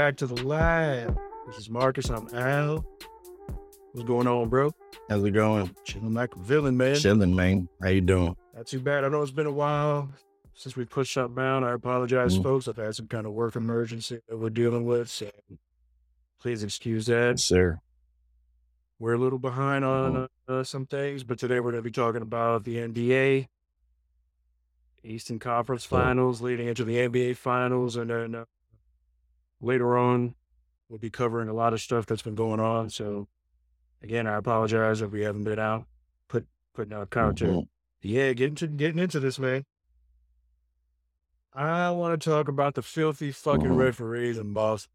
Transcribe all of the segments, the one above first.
Back to the lab. This is Marcus. I'm Al. What's going on, bro? How's it going? Chilling like a villain, man. Chilling, man. How you doing? Not too bad. I know it's been a while since we pushed something down. I apologize, Mhm. folks. I've had some kind of work emergency that we're dealing with, so please excuse that. Yes, sir. We're a little behind on Mhm. uh, some things, but today we're going to be talking about the NBA, Eastern Conference. Finals, leading into the NBA Finals, and then uh, later on we'll be covering a lot of stuff that's been going on. So again, I apologize if we haven't been out put putting out content. Mhm. Yeah, getting to getting into this, man. I want to talk about the filthy fucking Mhm. referees in Boston.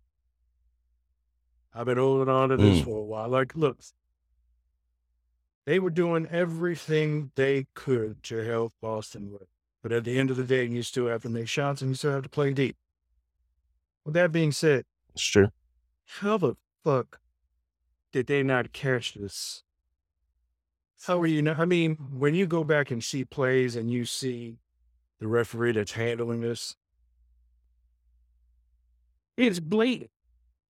I've been holding on to this Mm. for a while. Like, look, they were doing everything they could to help Boston win. But at the end of the day, you still have to make shots and you still have to play deep. With that being said, It's true. how the fuck did they not catch this? How are you not? I mean, when you go back and see plays and you see the referee that's handling this, it's blatant.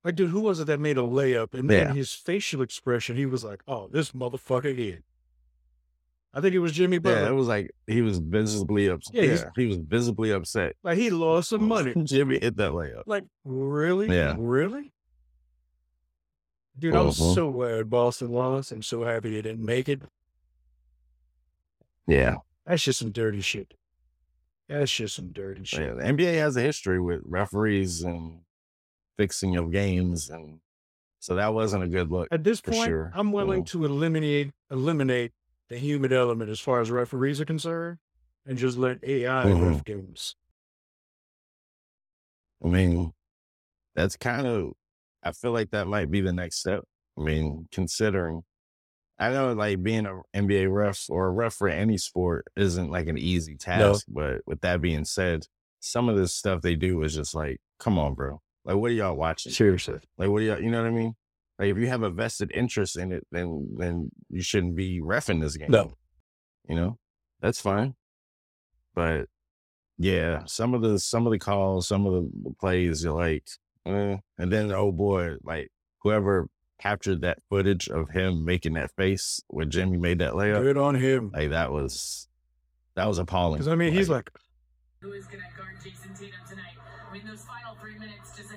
Like, dude, who was it that made a layup? And Yeah. his facial expression, he was like, "Oh, this motherfucker here." I think it was Jimmy Butler. Yeah, it was like he was visibly upset. Yeah, Yeah, he was visibly upset. like he lost some money. Jimmy hit that layup. Like, really? Yeah. Really? Dude, I'm Mhm. so glad Boston lost and so happy they didn't make it. Yeah. That's just some dirty shit. That's just some dirty shit. yeah. The NBA has a history with referees and fixing of games, and so that wasn't a good look. At this point, sure. I'm willing Mhm. to eliminate eliminate the human element as far as referees are concerned and just let AI Mhm. ref games. I mean, that's kind of. I feel like that might be the next step. I mean, considering, I know like being an NBA ref or a ref for any sport isn't like an easy task. But with that being said, some of this stuff they do is just like, come on, bro. Like, what are y'all watching? Seriously. Like, what do y'all? You know what I mean? Like, if you have a vested interest in it, then then you shouldn't be refing this game. No. You know, that's fine. But yeah, some of the some of the calls, some of the plays, you're like, eh. and then oh boy, like whoever captured that footage of him making that face when Jimmy made that layup, Good on him. like that was that was appalling. Because I mean, he's like, Who is going to guard Jayson Tatum tonight? I mean, those final three minutes, just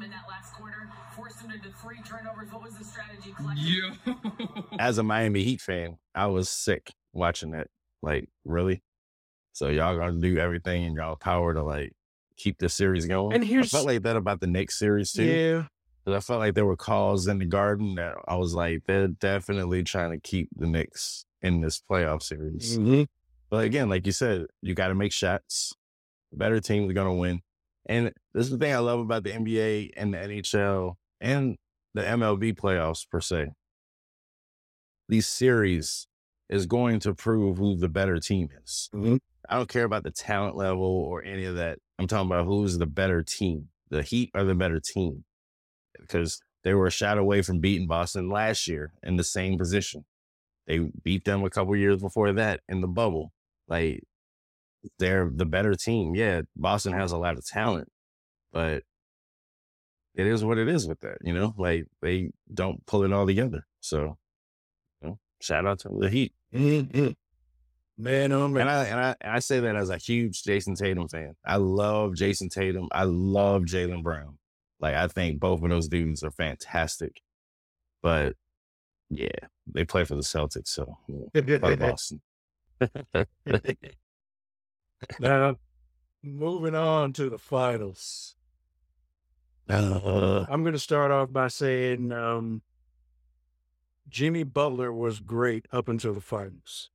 him in that last quarter, forced him into three turnovers. What was the strategy? Collective? as a Miami Heat fan, I was sick watching that. Like, really? So y'all gonna do everything in y'all power to like keep the series going? And here's- I felt like that about the Knicks series too. yeah, 'Cause I felt like there were calls in the garden that I was like, they're definitely trying to keep the Knicks in this playoff series. mhm. But again, like you said, you got to make shots. The better team is going to win. And this is the thing I love about the NBA and the NHL and the MLB playoffs per se. These series is going to prove who the better team is. Mhm. I don't care about the talent level or any of that. I'm talking about who's the better team. The Heat are the better team because they were a shot away from beating Boston last year in the same position. They beat them a couple years before that in the bubble. Like they're the better team. Yeah, Boston has a lot of talent, but it is what it is with that. You know, like they don't pull it all together. So, you know, shout out to the Heat. Mhm. man, oh man. And I, and I and I say that as a huge Jayson Tatum fan. I love Jayson Tatum. I love Jaylen Brown. Like I think both of those dudes are fantastic. But yeah, they play for the Celtics, so fuck Boston. now, moving on to the finals. Uh, I'm going to start off by saying um, Jimmy Butler was great up until the finals.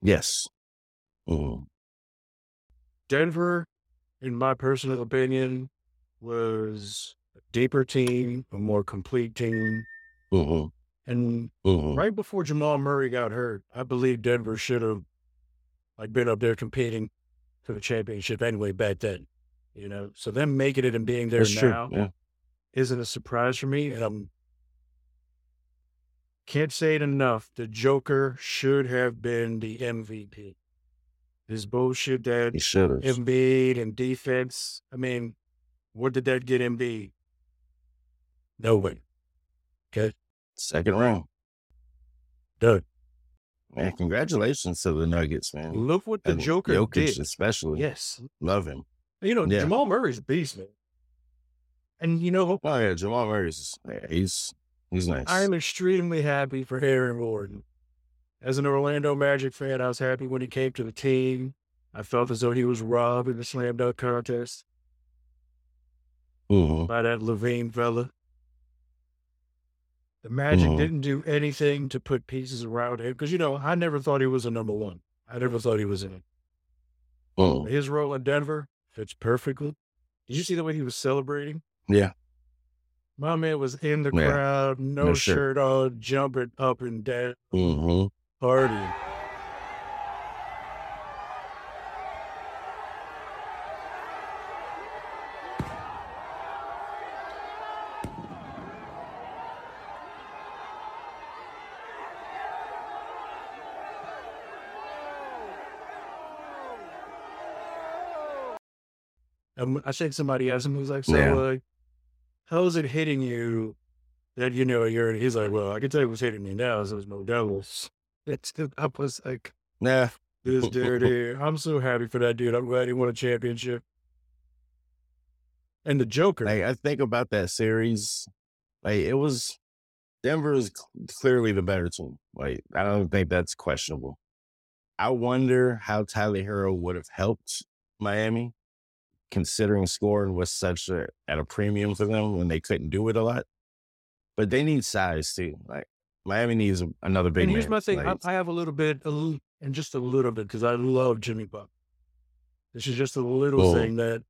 yes. Mm. Denver, in my personal opinion, was a deeper team, a more complete team. hmm And hmm right before Jamal Murray got hurt, I believe Denver should have like been up there competing for the championship anyway back then. You know, so them making it and being there That's now yeah. isn't a surprise for me. And I'm can't say it enough. The Joker should have been the MVP. This bullshit that He should have. Embiid and defense. I mean, what did that get Embiid? No way. Okay, Second round. done. Man, congratulations to the Nuggets, man. Look what the And Joker Jokic did. especially. Yes, Love him. you know Yeah. Jamal Murray's a beast, man. And you know, Oh yeah, Jamal Murray's yeah, he's he's nice. I am extremely happy for Aaron Gordon. As an Orlando Magic fan, I was happy when he came to the team. I felt as though he was robbed in the slam dunk contest Mhm. by that LaVine fella. The Magic Mhm. didn't do anything to put pieces around him because, you know, I never thought he was a number one. I never thought he was in it. Mhm. His role in Denver fits perfectly. Did you see the way he was celebrating? Yeah. My man was in the Yeah. crowd, no, No shirt. shirt. on, jumping up and down, hmm partying. Um, I think somebody asked him, he was like, so, Yeah. uh, how's it hitting you that, you know, you're, he's like, well, I can tell you what's hitting me now, it's no devils. It's, I was like, nah, this dude here. I'm so happy for that dude. I'm glad he won a championship. And the Joker, Like I think about that series, like it was Denver is clearly the better team. Like I don't think that's questionable. I wonder how Tyler Herro would have helped Miami, considering scoring was such a at a premium for them when they couldn't do it a lot. But they need size too. Like Miami needs another big and here's man. my thing. Like, I, I have a little bit, a little, and just a little bit, because I love Jimmy Buck. This is just a little thing that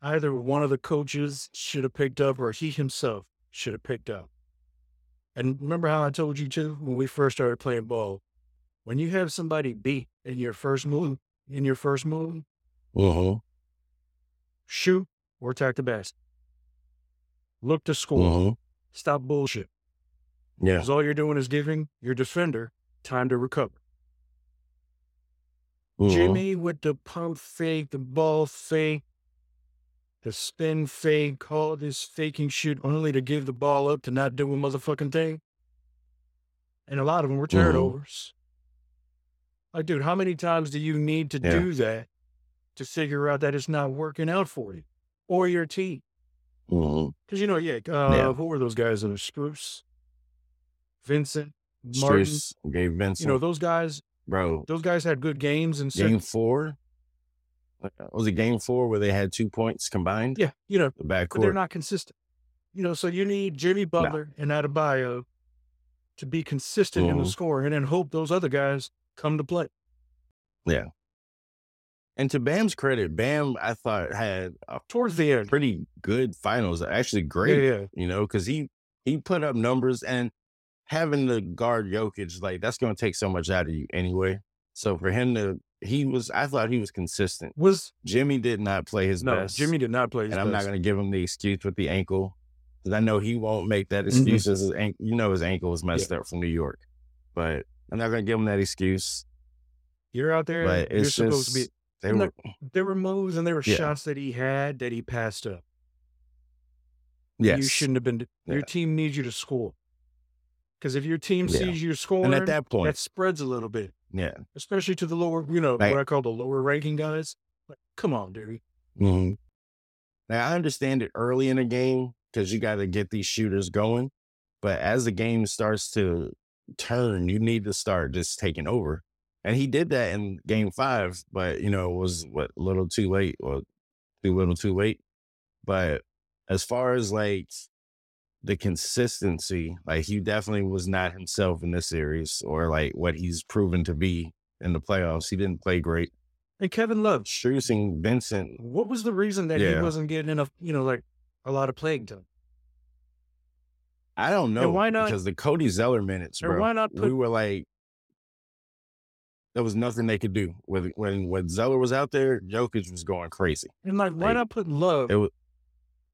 either one of the coaches should have picked up or he himself should have picked up. And remember how I told you too when we first started playing ball, when you have somebody beat in your first move, in your first move, mhm, shoot or attack the basket. Look to score. mhm. Stop bullshit. Yeah. Because all you're doing is giving your defender time to recover. mhm. Jimmy with the pump fake, the ball fake, the spin fake, all this faking shoot only to give the ball up to not do a motherfucking thing. And a lot of them were Mhm. turnovers. Like, dude, how many times do you need to Yeah. do that to figure out that it's not working out for you or your team? Because, you know, yeah, uh, Yeah. who were those guys are Spruce? Vincent, Martin. Strus, Gabe Vincent, You know, those guys, bro. those guys had good games and Game four uh, was it game four where they had two points combined? Yeah, you know, The backcourt. but they're not consistent. You know, so you need Jimmy Butler and Adebayo to be consistent in the Mhm. score and then hope those other guys come to play. And to Bam's credit, Bam I thought had a Towards the end. pretty good finals. Actually, great. yeah. You know, because he he put up numbers and having to guard Jokic like that's going to take so much out of you anyway. So for him to he was I thought he was consistent. Was Jimmy did not play his no, best. Jimmy did not play his and I'm not going to give him the excuse with the ankle because I know he won't make that Mhm. excuse. as His ankle, you know, his ankle was messed up from New York, but I'm not going to give him that excuse. You're out there. But you're it's supposed to be. They were There were moves and there were Yeah. shots that he had that he passed up. yes, You shouldn't have been. Your Yeah. team needs you to score. Because if your team Yeah. sees you scoring, and at that point, that spreads a little bit, yeah, especially to the lower, you know, what I call the lower ranking guys. Like, come on, dude. hmm Now I understand it early in the game because you got to get these shooters going, but as the game starts to turn, you need to start just taking over. And he did that in game five, but you know, it was what a little too late or too little too late. But as far as like the consistency, like he definitely was not himself in this series or like what he's proven to be in the playoffs. He didn't play great. And Kevin Love, Strucing Vincent, what was the reason that he wasn't getting enough, you know, like a lot of playing time? I don't know. why not- Because the Cody Zeller minutes, bro. why not we were like, there was nothing they could do. When when when Zeller was out there, Jokic was going crazy. And like, why Like, not put Love It was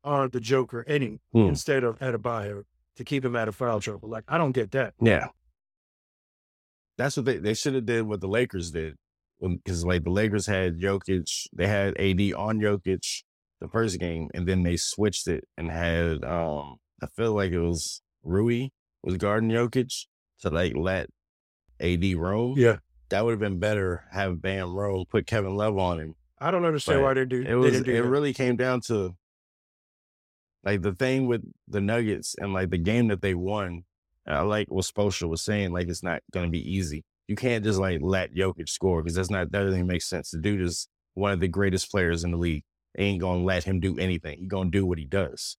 on the Joker any Hmm. instead of Adebayo to keep him out of foul trouble? Like, I don't get that. yeah. That's what they they should have did. What the Lakers did because like the Lakers had Jokic, they had AD on Jokic the first game, and then they switched it and had um I feel like it was Rui was guarding Jokic to like let AD roam. Yeah. That would have been better. Have Bam roam, put Kevin Love on him. I don't understand But why they do. It was didn't do it that. really came down to like the thing with the Nuggets and like the game that they won. I like what Spoelstra was saying. Like it's not going to be easy. You can't just like let Jokic score because that's not that doesn't make sense. The dude is one of the greatest players in the league. They ain't gonna let him do anything. He gonna do what he does.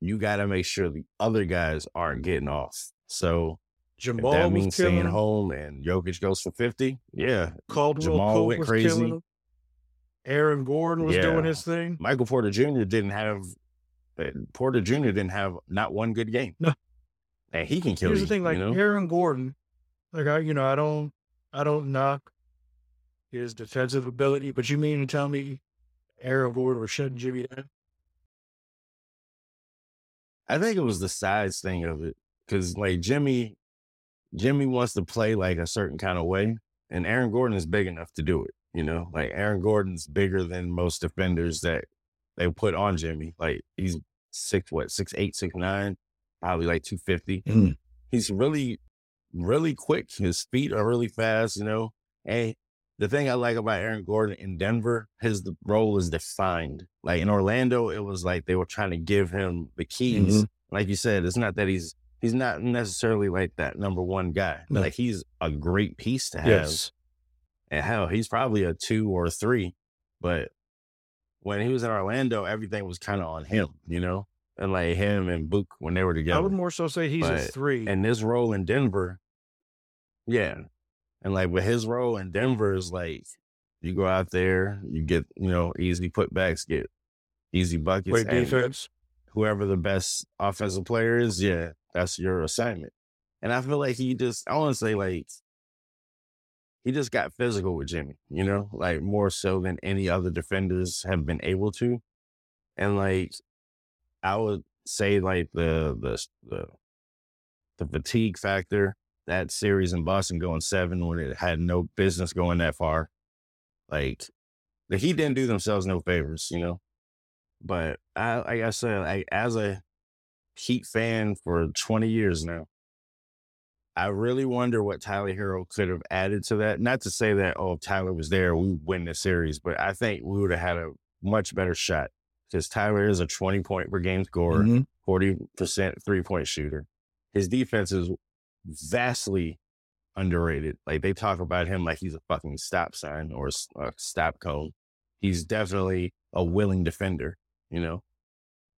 You got to make sure the other guys aren't getting off. So if Jamal that was means killing staying home and Jokic goes for fifty, yeah. Caldwell Jamal Pope went was crazy. killing. Aaron Gordon was Yeah. doing his thing. Michael Porter Jr. didn't have uh, Porter Jr. didn't have not one good game. No. and he can kill Here's you. the thing, like you know? Aaron Gordon, like I, you know, I don't, I don't knock his defensive ability, but you mean to tell me Aaron Gordon was shutting Jimmy down? I think it was the size thing of it because like Jimmy, Jimmy wants to play like a certain kind of way, and Aaron Gordon is big enough to do it. You know, like Aaron Gordon's bigger than most defenders that they put on Jimmy. Like he's six, what six eight, six nine, probably like two fifty. Mm. He's really, really quick. His feet are really fast. You know, and the thing I like about Aaron Gordon in Denver, his role is defined. Like in Orlando, it was like they were trying to give him the keys. Like you said, it's not that he's he's not necessarily like that number one guy. No. Like he's a great piece to have. Yes. And hell, he's probably a two or a three. But when he was in Orlando, everything was kind of on him, you know? And like him and Book when they were together. I would more so say he's a three. And this role in Denver, yeah. And like with his role in Denver is like you go out there, you get, you know, easy putbacks, get easy buckets. And defense. Whoever the best offensive player is, yeah, that's your assignment. And I feel like he just, I want to say like, he just got physical with Jimmy, you know, like more so than any other defenders have been able to. And like, I would say like the, the, the, the fatigue factor, that series in Boston going seven when it had no business going that far. Like, the Heat didn't do themselves no favors, you know? But I, like I said, like as a Heat fan for 20 years now, I really wonder what Tyler Herro could have added to that. Not to say that, oh, if Tyler was there, we would win the series, but I think we would have had a much better shot because Tyler is a 20 point per game scorer, Mhm. 40% three point shooter. His defense is vastly underrated. Like they talk about him like he's a fucking stop sign or a stop cone. He's definitely a willing defender, you know?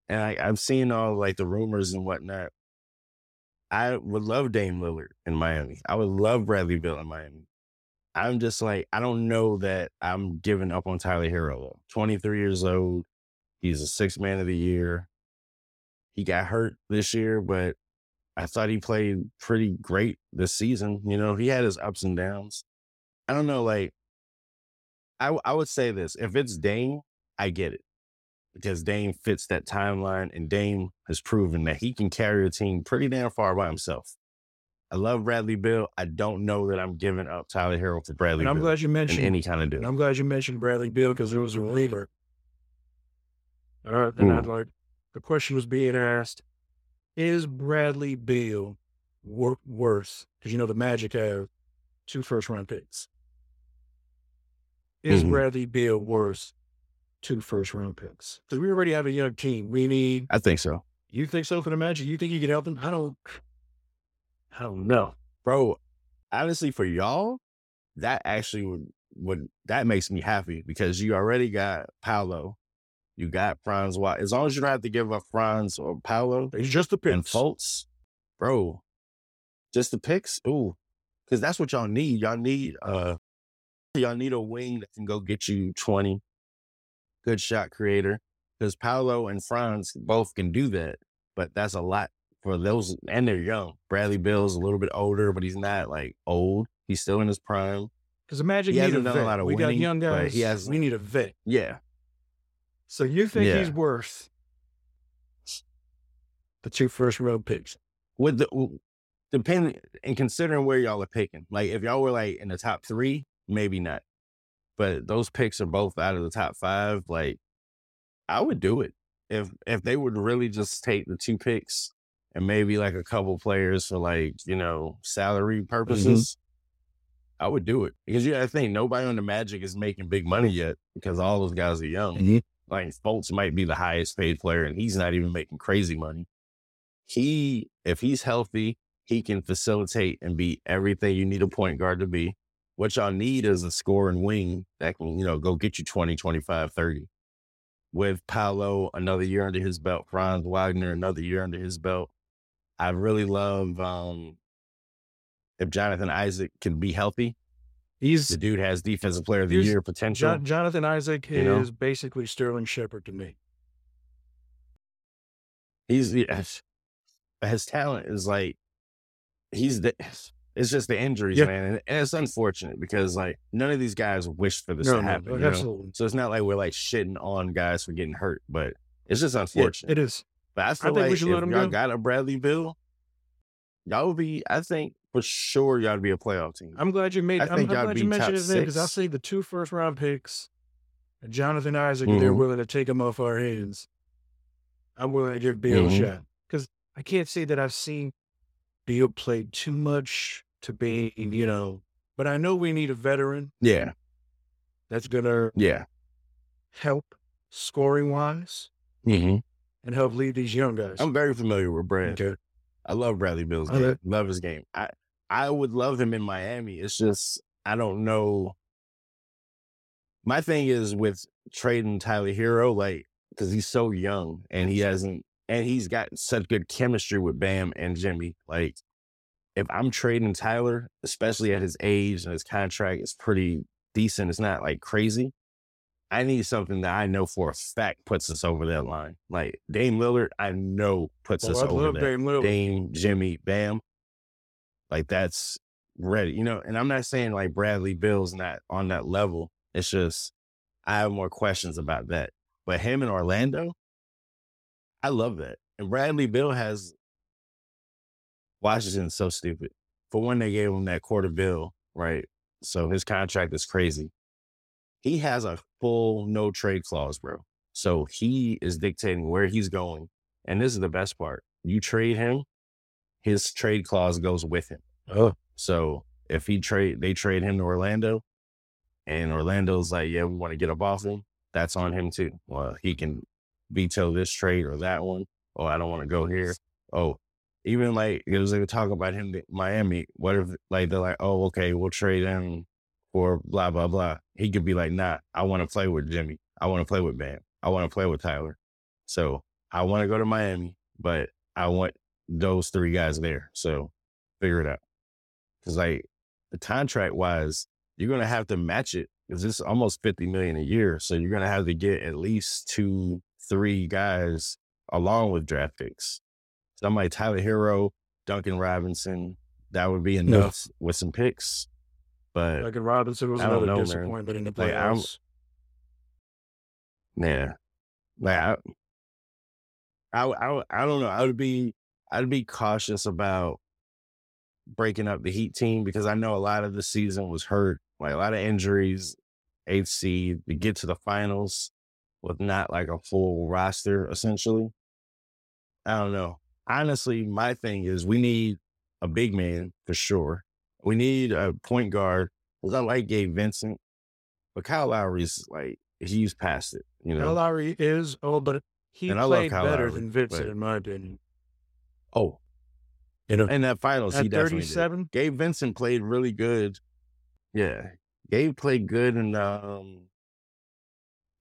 And I, I've seen all like the rumors and whatnot. I would love Dame Lillard in Miami. I would love Bradley Beal in Miami. I'm just like, I don't know that I'm giving up on Tyler Herro. though. 23 years old. He's a six man of the year. He got hurt this year, but I thought he played pretty great this season. You know, he had his ups and downs. I don't know, like, I, I would say this if it's Dame, I get it because Dame fits that timeline, and Dame has proven that he can carry a team pretty damn far by himself. I love Bradley Beal. I don't know that I'm giving up Tyler Herro for Bradley And I'm Bill glad you mentioned any kind of And deal. I'm glad you mentioned Bradley Beal because there was a rumor. All right, then Hmm. I'd like the question was being asked: Is Bradley Beal wor- worth? Because you know the Magic have two first round picks. Is Mhm. Bradley Beal worth two first round picks? Because we already have a young team. We need. I think so. You think so for the Magic? You think you can help them? I don't. I don't know. bro. Honestly, for y'all, that actually would would that makes me happy because you already got Paolo, you got Franz. Wa- As long as you don't have to give up Franz or Paolo It's just the picks and. Fultz, bro, just the picks. Ooh, because that's what y'all need. Y'all need uh, y'all need a wing that can go get you twenty, good shot creator. Because Paolo and Franz both can do that, but that's a lot for those, and they're young. Bradley Beal's a little bit older, but he's not like old. He's still in his prime. Because the Magic He need hasn't done a vet. lot of we got winning, young but guys. he has- we need a vet. Yeah, So you think Yeah. he's worth the two first round picks? with the depending and considering where y'all are picking. Like if y'all were like in the top three, maybe not. But those picks are both out of the top five. Like, I would do it if if they would really just take the two picks and maybe like a couple players for like you know salary purposes. I would do it because you got to think nobody on the Magic is making big money yet because all those guys are young. Mhm. Like Fultz might be the highest paid player, and he's not even making crazy money. He, if he's healthy, he can facilitate and be everything you need a point guard to be. What y'all need is a scoring wing that can, you know, go get you 20, 25, 30. With Paolo, another year under his belt, Franz Wagner, another year under his belt. I really love um if Jonathan Isaac can be healthy. He's The dude has defensive player of the year potential. Jon- Jonathan Isaac You know? is basically Sterling Shepard to me. He's yes. his talent is like he's the it's just the injuries, Yeah. man. And, and it's unfortunate because like none of these guys wish for this No, to no, happen. you know? absolutely. So it's not like we're like shitting on guys for getting hurt, but it's just unfortunate. it is. But I feel we like if y'all go. got a Bradley Beal, y'all would be. I think for sure y'all would be a playoff team. I'm glad you made. I I'm, think I'm y'all glad you mentioned his because I see the two first round picks, and Jonathan Isaac. They're Mhm. willing to take him off our hands. I'm willing to give Beal Mhm. a shot because I can't say that I've seen Beal play too much to be, you know. But I know we need a veteran yeah, that's gonna yeah. help scoring wise hmm and help lead these young guys. I'm very familiar with Brad. okay. I love Bradley Beal's Okay. game. Love his game. I I would love him in Miami. It's just I don't know. My thing is with trading Tyler Herro, like because he's so young and he hasn't, and he's got such good chemistry with Bam and Jimmy. Like if I'm trading Tyler, especially at his age and his contract is pretty decent, it's not like crazy. I need something that I know for a fact puts us over that line. Like Dame Lillard, I know puts Well, us I over that. Dame Lillard. Dame, Jimmy, Bam. Like that's ready. You know, and I'm not saying like Bradley Beal's not on that level. It's just I have more questions about that. But him in Orlando, I love that. And Bradley Beal has Washington's so stupid. For one, they gave him that quarter bill, right? So his contract is crazy. He has a full no trade clause, bro. So he is dictating where he's going. And this is the best part. You trade him, his trade clause goes with him. Oh, So if he trade, they trade him to Orlando, and Orlando's like, yeah, we want to get up off him. That's on him too. Well, he can veto this trade or that one. Oh, I don't want to go here. Oh, even like it was like talking about him Miami. What if like they're like, oh, okay, we'll trade him for blah blah blah. He could be like, nah, I want to play with Jimmy. I want to play with Bam. I want to play with Tyler. So I want to go to Miami, but I want those three guys there. So figure it out. Cause like the contract wise, you're gonna have to match it because it's almost 50 million a year. So you're gonna have to get at least two, three guys along with draft picks. Somebody Tyler Herro, Duncan Robinson, that would be enough with some picks. But Duncan Robinson was I don't another know, man. disappointment in the Like, playoffs. Yeah. Like I, I, I, I don't know. I would be, I'd be cautious about breaking up the Heat team because I know a lot of the season was hurt, like a lot of injuries. Eighth seed to get to the finals with not like a full roster, essentially. I don't know. Honestly, my thing is we need a big man for sure. We need a point guard because I like Gabe Vincent, but Kyle Lowry's like he's past it. You know, Kyle Lowry is old, but he And played better Lowry, than Vincent, but- in my opinion. Oh, You know, in that finals, he definitely did. 37, Gabe Vincent played really good. Yeah, Gabe played good in um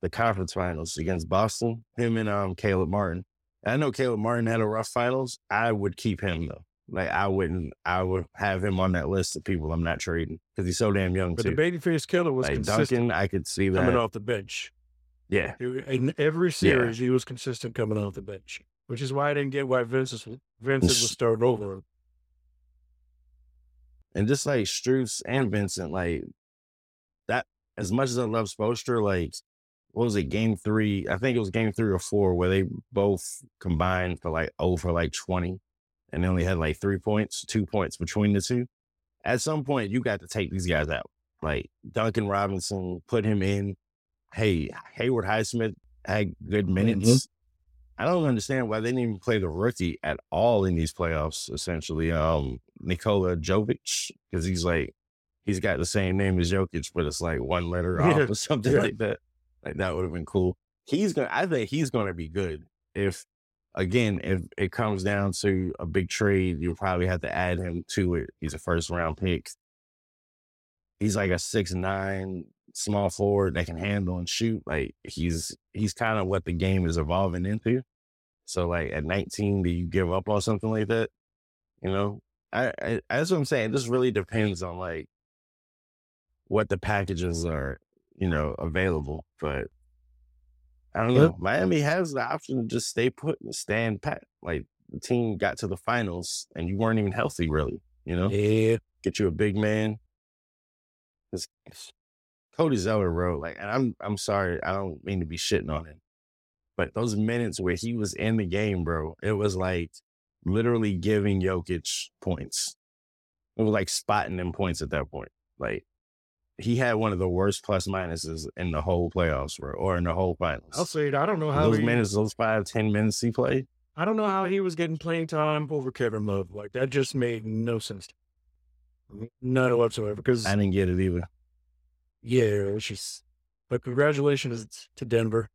the conference finals against Boston. Him and um Caleb Martin. I know Caleb Martin had a rough finals. I would keep him though. Like I wouldn't. I would have him on that list of people I'm not trading because he's so damn young but too. the babyface killer was like consistent Duncan, I could see that. coming off the bench. Yeah, In every series, he was consistent coming off the bench, which is why I didn't get why Vincent, Vincent was starting over him. and just like Strus and Vincent, like that. As much as I love Spoelstra, like what was it, game three? I think it was game three or four where they both combined for like over like twenty, and they only had like three points, two points between the two. At some point, you got to take these guys out. like Duncan Robinson, put him in. Hey, Haywood Highsmith had good minutes. I don't understand why they didn't even play the rookie at all in these playoffs, essentially. Um, Nikola Jovic, because he's like, he's got the same name as Jokic, but it's like one letter off Yeah. or something Yeah. like that. Like that would have been cool. He's gonna, I think he's gonna be good. If again, if it comes down to a big trade, you'll probably have to add him to it. He's a first round pick. He's like a six nine small forward that can handle and shoot. Like he's he's kind of what the game is evolving into. So like at 19, do you give up on something like that? You know, I, I that's what I'm saying. This really depends on like what the packages are, you know, available. But I don't know. Yep. Miami has the option to just stay put and stand pat. Like the team got to the finals and you weren't even healthy, really. You know, Yeah. get you a big man. Cody Zeller wrote like, and I'm I'm sorry, I don't mean to be shitting on him, but those minutes where he was in the game, bro, it was like literally giving Jokic points. It was like spotting them points at that point. Like he had one of the worst plus minuses in the whole playoffs, bro, or in the whole finals. I'll say it. I don't know how those he, minutes, those five, ten minutes he played. I don't know how he was getting playing time over Kevin Love. Like that just made no sense. to me. None whatsoever. Because I didn't get it either. yeah, it's just. But congratulations to Denver.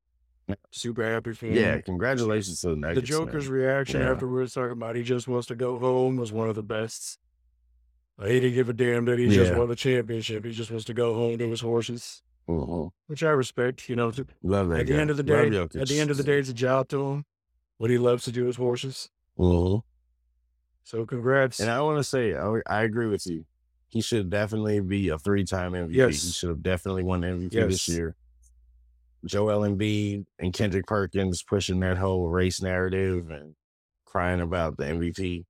Super happy for him. Yeah, congratulations to the Nuggets. the Joker's man. reaction Yeah. afterwards, talking about he just wants to go home, was one of the best. He didn't give a damn that he just won the championship. He just wants to go home to his horses, Mhm. which I respect. You know, to, Love that at the end of the day, at the end of the day, it's a job to him. What he loves to do is horses. Mhm. So congrats. And I want to say, I, I agree with you. He should definitely be a three-time MVP. He should have definitely won MVP Yes. this year. Joel Embiid and Kendrick Perkins pushing that whole race narrative and crying about the MVP.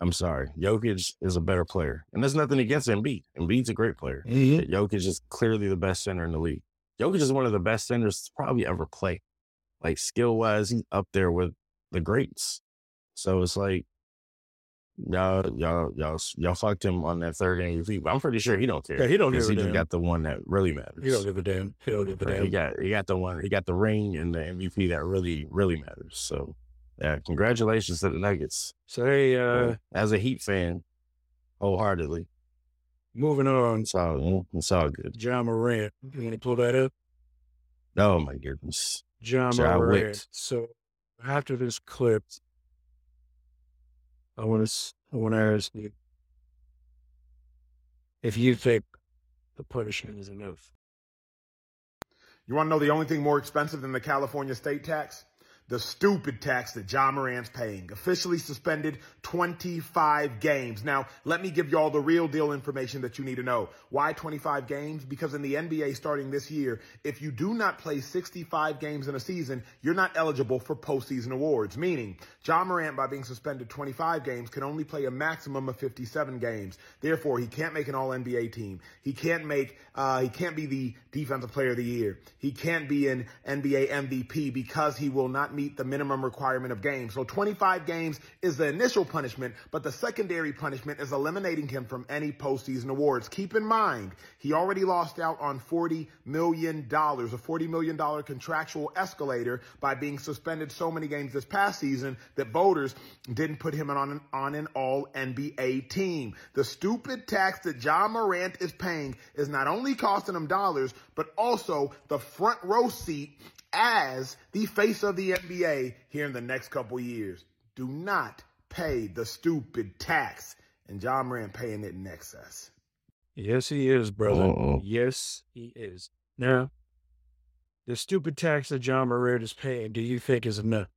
I'm sorry. Jokic is a better player. And there's nothing against Embiid. Embiid's a great player. Mhm. But Jokic is clearly the best center in the league. Jokic is one of the best centers to probably ever play. Like skill wise, he's up there with the greats. So it's like y'all, y'all, y'all, y'all fucked him on that third MVP. But I'm pretty sure he don't care. Yeah, he don't give he a just damn. got the one that really matters. He don't give a damn. He don't give a damn. He got he got the one. He got the ring and the MVP that really really matters. So yeah, congratulations to the Nuggets. So hey, uh, As a Heat fan, wholeheartedly, moving on. it's all it's all good. Ja Morant. You want to pull that up? Oh my goodness. John John Morant. Wick. So after this clip, I want to I want to ask you if you think the punishment is enough. You want to know the only thing more expensive than the California state tax? The stupid tax that Ja Morant's paying. Officially suspended 25 games. Now, let me give you all the real deal information that you need to know. Why 25 games? Because in the NBA starting this year, if you do not play 65 games in a season, you're not eligible for postseason awards. Meaning, Ja Morant, by being suspended 25 games, can only play a maximum of 57 games. Therefore, he can't make an All NBA team. He can't make. Uh, he can't be the Defensive Player of the Year. He can't be an NBA MVP because he will not meet the minimum requirement of games. So 25 games is the initial punishment, but the secondary punishment is eliminating him from any postseason awards. Keep in mind, he already lost out on $40 million, a $40 million contractual escalator by being suspended so many games this past season that voters didn't put him on an, on an all NBA team. The stupid tax that Ja Morant is paying is not only costing him dollars, but also the front row seat as the face of the NBA here in the next couple years. Do not pay the stupid tax. And Ja Morant paying it in excess. Yes, he is, brother. Uh-oh. Yes, he is. Now, the stupid tax that Ja Morant is paying, do you think is enough?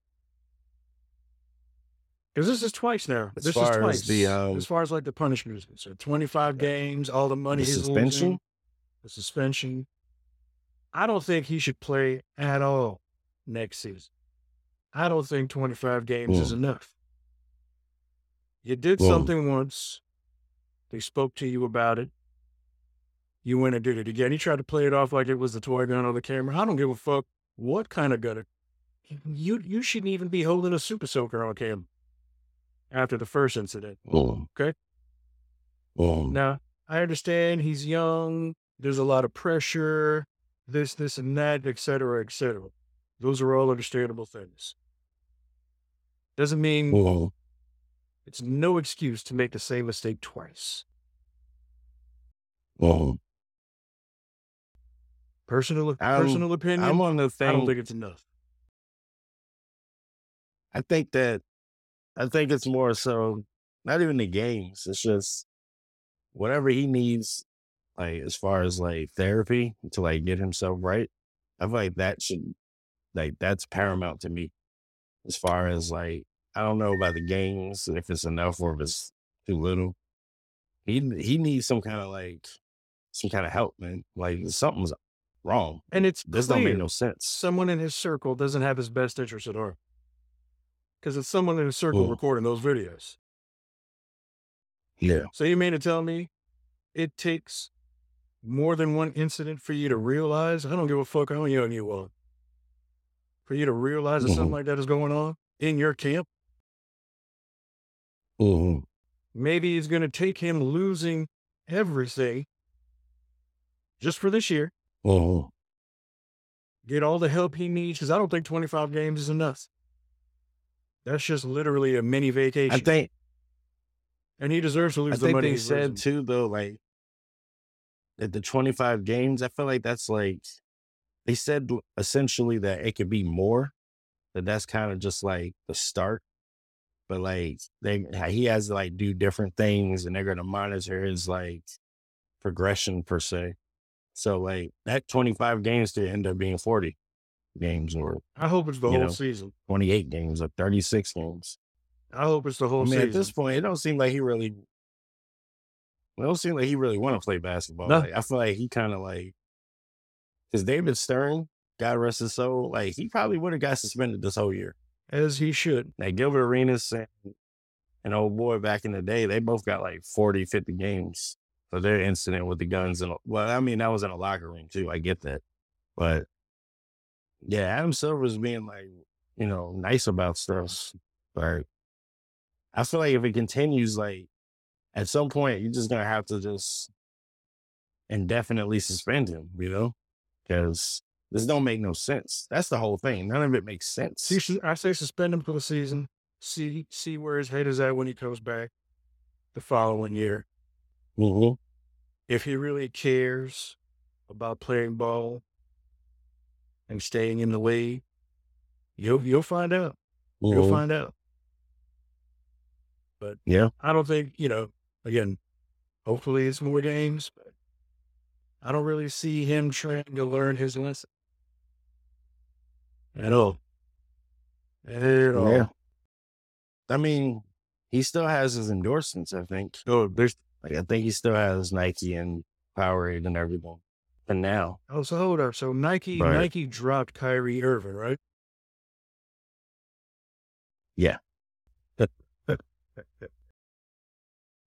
Because this is twice now. As this far is as twice. the, um, as far as like the punishment is concerned, twenty-five games, all the money The he's suspension? losing, the suspension. I don't think he should play at all next season. I don't think twenty-five games is Mm. enough. You did Mm. something once. They spoke to you about it. You went and did it again. He tried to play it off like it was the toy gun on the camera. I don't give a fuck what kind of gun it. You you shouldn't even be holding a super soaker on camera after the first incident. Boom. Okay. Now, I understand he's young. There's a lot of pressure, this, this, and that, et cetera, et cetera. Those are all understandable things. Doesn't mean Mhm. it's no excuse to make the same mistake twice. Mhm. Personal, I'm- personal opinion. I'm on the thing. I don't think it's enough. I think that I think it's more so not even the games. It's just whatever he needs, like as far as like therapy to like get himself right. I feel like that should like that's paramount to me. As far as like I don't know about the games, if it's enough or if it's too little. He he needs some kind of like some kind of help, man. Like something's wrong. And it's This don't make no sense. someone in his circle doesn't have his best interest at heart. Because it's someone in his circle Mm. recording those videos. Yeah. So you mean to tell me it takes more than one incident for you to realize? I don't give a fuck how young you are. For you to realize that something Mhm. like that is going on in your camp, hmm maybe it's going to take him losing everything just for this year, hmm get all the help he needs. Because I don't think 25 games is enough. That's just literally a mini vacation. I think and he deserves to lose I the think money. they said losing. too though, like at the twenty five games, I feel like that's like they said essentially that it could be more. That that's kind of just like the start. But like they he has to like do different things and they're gonna monitor his like progression per se. So like that twenty five games to end up being forty games or I hope it's the whole know, season. twenty eight games or thirty six games. I hope it's the I whole mean, season. at this point, it don't seem like he really. It don't seem like he really want to play basketball. No. Like, I feel like he kind of like, because David Stern, God rest his soul, like he probably would have got suspended this whole year. as he should. Like Gilbert Arenas and an old boy back in the day, they both got like 40, 50 games for their incident with the guns. And well, I mean, that was in a locker room too. I get that, but yeah, Adam Silver's being like, you know, nice about stuff, but I feel like if it continues, like at some point, you're just gonna have to just indefinitely suspend him, you know, because this don't make no sense. That's the whole thing. None of it makes sense. I say suspend him for the season. See, see where his head is at when he comes back the following year. Mhm. If he really cares about playing ball and staying in the league, you'll you'll find out. You'll Mhm. find out. But Yeah. I don't think you know. Again, hopefully it's more games, but I don't really see him trying to learn his lesson at all. At all. Yeah. I mean, he still has his endorsements, I think. Oh, there's Like, I think he still has Nike and Powerade and everything. And now, oh, so hold up. So Nike, Right. Nike dropped Kyrie Irving, right? Yeah.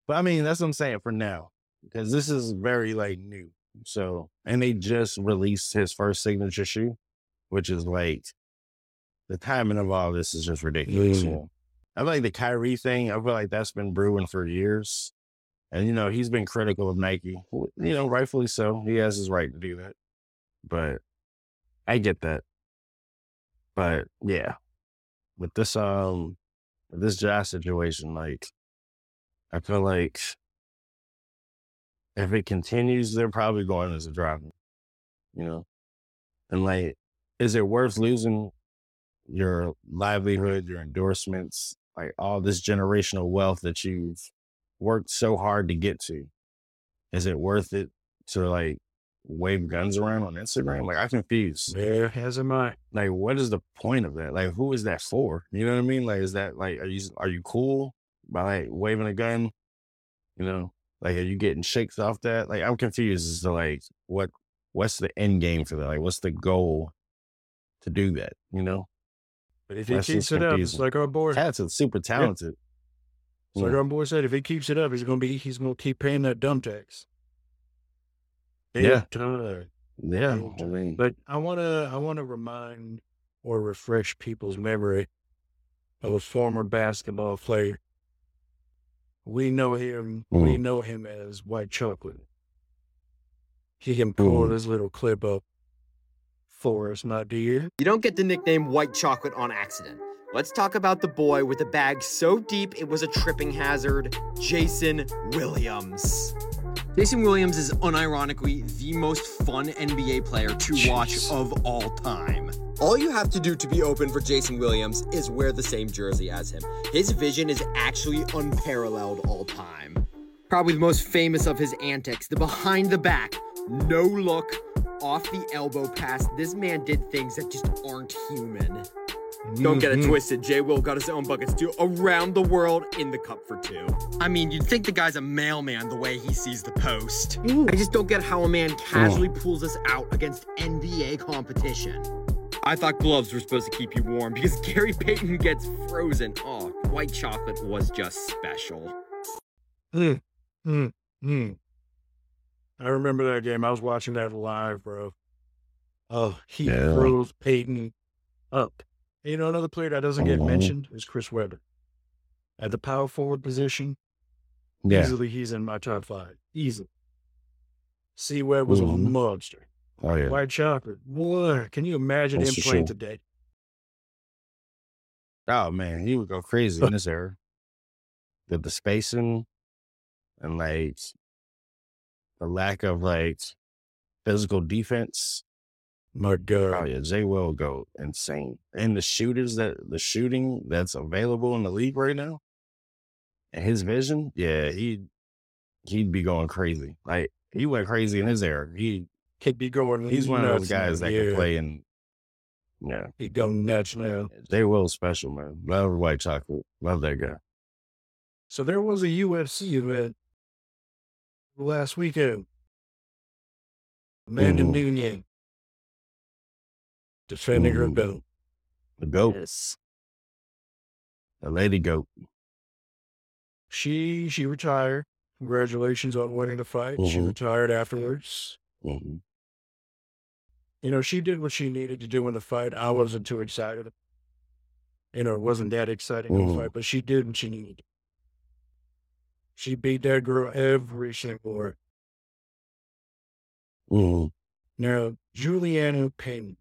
But I mean, that's what I'm saying for now, because this is very like new. So, and they just released his first signature shoe, which is like the timing of all this is just ridiculous. Mm. I feel like the Kyrie thing, I feel like that's been brewing for years. And, you know, he's been critical of Nike, you know, rightfully so. He has his right to do that. But I get that. But yeah, with this, um, with this Josh situation, like, I feel like if it continues, they're probably going as a driver, you know? And like, is it worth losing your livelihood, your endorsements, like all this generational wealth that you've worked so hard to get to? Is it worth it to like wave guns around on Instagram? Like, I'm confused. Yeah, has am I. Like, what is the point of that? Like, who is that for? You know what I mean? Like, is that like, are you are you cool by like waving a gun? You know, like, are you getting shakes off that? Like, I'm confused as to like what what's the end game for that? Like, what's the goal to do that? You know, But if he That's keeps just it up, it's like our boy. are super talented. It's like our boy said, if he keeps it up, he's gonna be he's gonna keep paying that dumb tax. Yeah. Time. Yeah, I mean, But I wanna I wanna remind or refresh people's memory of a former basketball player we know him. We Mm. know him as White Chocolate. He can pull Mm. this little clip up for us, my dear. You don't get the nickname White Chocolate on accident. Let's talk about the boy with a bag so deep it was a tripping hazard, Jason Williams. Jason Williams is unironically the most fun NBA player to watch Jeez. of all time. All you have to do to be open for Jason Williams is wear the same jersey as him. His vision is actually unparalleled all time. Probably the most famous of his antics, the behind the back, no look, off the elbow pass. This man did things that just aren't human. Don't get it Mhm. twisted. Jay Will got his own buckets too around the world in the cup for two. I mean, you'd think the guy's a mailman the way he sees the post. I just don't get how a man casually pulls us out against NBA competition. I thought gloves were supposed to keep you warm because Gary Payton gets frozen. Oh, white chocolate was just special. Mm, mm, mm. I remember that game. I was watching that live, bro. Oh, he Yeah. froze Payton up. And you know, another player that doesn't get mentioned is Chris Webber. At the power forward position, Yeah. easily he's in my top five. Easily. C Webb was a Mhm. monster. Oh yeah. White chocolate. Boy, can you imagine That's him playing sure. today? Oh man, he would go crazy in this era. The the spacing and like the lack of like physical defense. My oh, God. Oh yeah, Jay will go insane. And the shooters that the shooting that's available in the league right now, and his vision, yeah, he'd he'd be going crazy. Like he went crazy in his era. He Could be going he's one of those guys that yeah. can play in. Yeah, he'd go nuts now. They Will's special man. Love white chocolate. Love that guy. So there was a UFC event last weekend. Amanda Mhm. Nunes defending her Mhm. belt. The goat, Yes. the lady goat. She she retired. Congratulations on winning the fight. She Mhm. retired afterwards. hmm You know, she did what she needed to do in the fight. I wasn't too excited. You know, it wasn't that exciting Mhm. fight, but she did what she needed. She beat that girl every single way. hmm Now, Juliana Pena,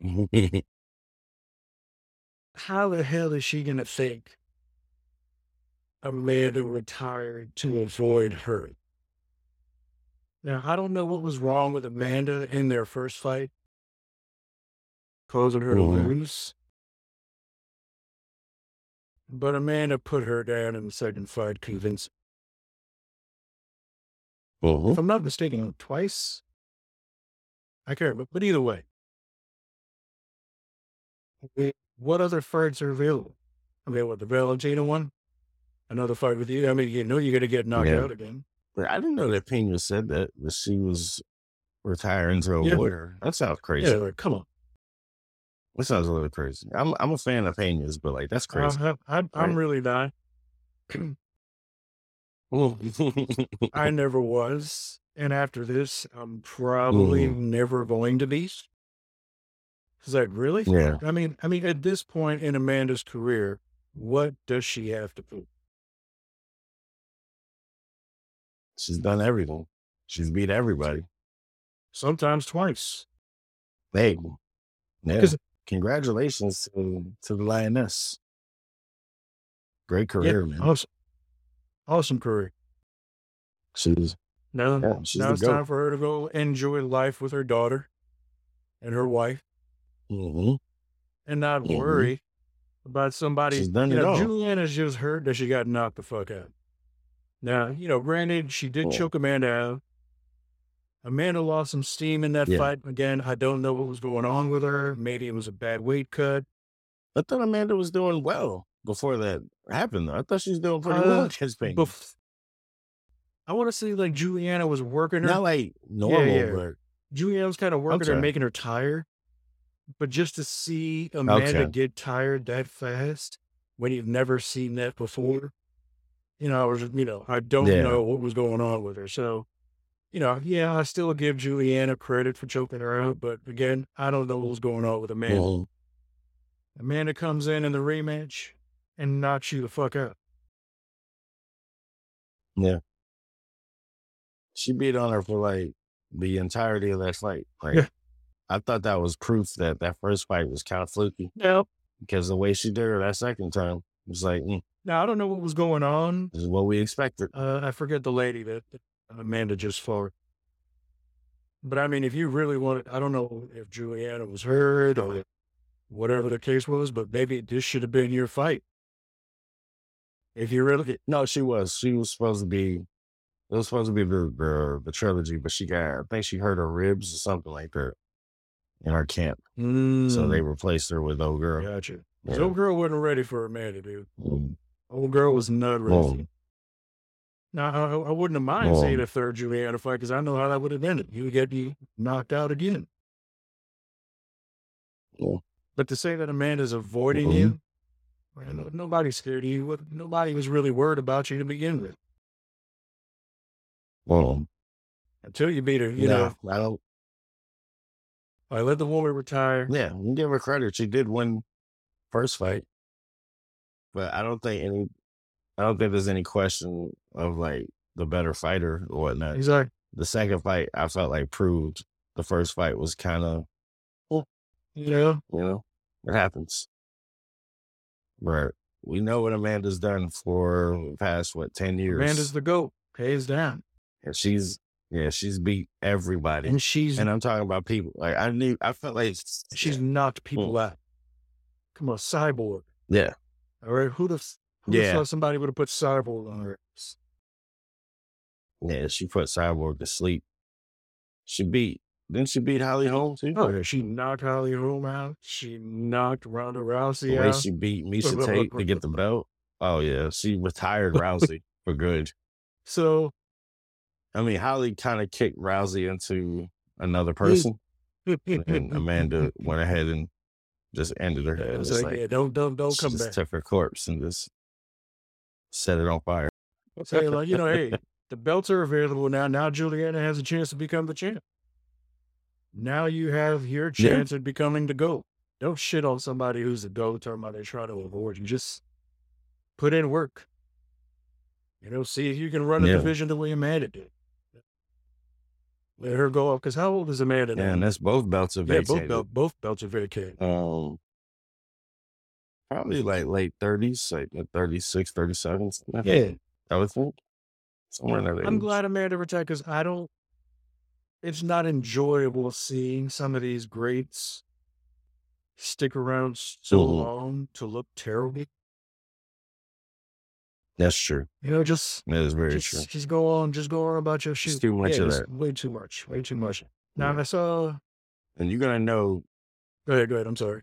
how the hell is she gonna think Amanda retired to avoid her? Now, I don't know what was wrong with Amanda in their first fight, causing her to lose. But Amanda put her down in the second fight, convinced. hmm If I'm not mistaken, twice. I can't remember, but either way. What other fights are available? I mean, what the Valentina one? Another fight with you? I mean, you know you're gonna get knocked Yeah. out again. But I didn't know that Pena said that that she was retiring to Yeah. avoid her. That sounds crazy. Yeah, like, come on. That sounds a little crazy. I'm I'm a fan of Pena's, but like that's crazy. Uh, I, I'm Right. really not. I never was, and after this, I'm probably Mhm. never going to be. Is that really? yeah. I mean, I mean, at this point in Amanda's career, what does she have to prove? She's done everything. She's beat everybody. Sometimes twice. Hey, yeah. Congratulations to, to the Lioness. Great career, man. Awesome, awesome career. She's Now, Yeah, she's now it's goat. time for her to go enjoy life with her daughter and her wife, mhm. and not Mhm. worry about somebody. She's done you it know, all. Juliana's just heard that she got knocked the fuck out. Now, you know, granted, she did Yeah. choke Amanda out. Amanda lost some steam in that Yeah. fight. Again, I don't know what was going on with her. Maybe it was a bad weight cut. I thought Amanda was doing well before that happened. Though I thought she was doing pretty Uh, well against Pena. Bef- I want to say like Juliana was working her. Not like normal, yeah. but Juliana was kind of working her, making her tired. But just to see Amanda Okay. get tired that fast when you've never seen that before, you know, I was, you know, I don't Yeah. know what was going on with her. So, you know, yeah, I still give Juliana credit for choking her out. But again, I don't know what was going on with Amanda. Mhm. Amanda comes in in the rematch. and knocks you the fuck out. Yeah. She beat on her for like the entirety of that fight. Like, Yeah. I thought that was proof that that first fight was kind of fluky Now, because the way she did her that second time was like, mm, now I don't know what was going on. this is what we expected. Uh, I forget the lady that that Amanda just fought. But I mean, if you really wanted, I don't know if Juliana was hurt or whatever the case was, but maybe this should have been your fight. If you really, No, she was. She was supposed to be. It was supposed to be the, the the trilogy, but she got. I think she hurt her ribs or something like that in our camp. So Mm, they replaced her with old girl. gotcha. Yeah. Old girl wasn't ready for Amanda, dude. Mm. Old girl was not ready. Whoa. Now, I, I wouldn't have mind Whoa. seeing a third Juliana fight because I know how that would have ended. You would get you knocked out again. Yeah. But to say that Amanda's avoiding Mhm. you, well, no, nobody's scared you. Nobody was really worried about you to begin with Well, until you beat her. You no, know, I don't. I let the woman retire. Yeah, give her credit. She did win first fight, but I don't think any. I don't think there's any question of like the better fighter or whatnot. He's like, The second fight, I felt like proved the first fight was kind of you know, You know, it happens. Right. We know what Amanda's done for the past what ten years, Amanda's the goat, hands down, and she's yeah, she's beat everybody. and she's And I'm talking about people like I knew. I felt like she's knocked people Mm. out. Come on, cyborg. yeah, All right, who'd have? Who'd Yeah. thought somebody would have put cyborg on her? yeah. She put Cyborg to sleep. She beat. Didn't she beat Holly Holm too? Oh yeah, she knocked Holly Holm out. She knocked Ronda the Rousey way out. she beat Miesha Tate to get the belt. Oh yeah, she retired Rousey for good. So I mean, Holly kind of kicked Rousey into another person. and Amanda went ahead and just ended her. Yeah, It it's like, like, yeah, don't don't don't come just back. took her corpse and just set it on fire. Say like you know, hey, the belts are available now. Now Juliana has a chance to become the champ. Now you have your Yeah. chance at becoming the GOAT. Don't shit on somebody who's a GOAT talking about they try to avoid you. Just put in work. You know, see if you can run a Yeah. division the way Amanda did. Let her go off. Because how old is Amanda now? Yeah, and that's both belts are yeah, both, vacated. belt, both belts are vacated. Um, probably like late 30s, like uh, 36, 37. something that, Yeah. I would think. Somewhere in that I'm glad Amanda retired because I don't. It's not enjoyable seeing some of these greats stick around so Mhm. long to look terrible. That's true. You know, just That is very just, true. just go on, just go on about your shoot. too much yeah, of that. Way too much. Way too much. Now Yeah. I saw. Uh and you're to know. Go ahead. Go ahead. I'm sorry.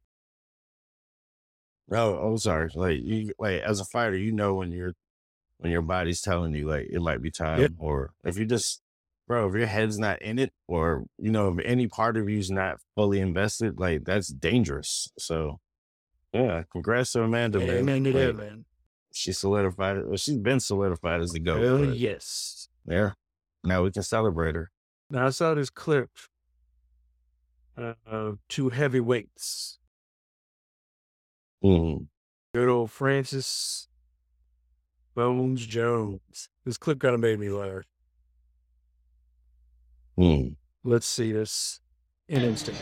Oh, oh, sorry. Like, you, like as a fighter, you know when you're, when your body's telling you, like, it might be time. Or if you just, bro, if your head's not in it, or, you know, if any part of you's not fully invested, like, that's dangerous. So, yeah, congrats to Amanda, Yeah, man. that, Like, man. She solidified it. Well, she's been solidified as the GOAT. But yes. There. Now we can celebrate her. Now I saw this clip uh, of two heavyweights. Mm. Good old Francis Bones Jones. This clip kind of made me laugh. Mm. Let's see this in instant.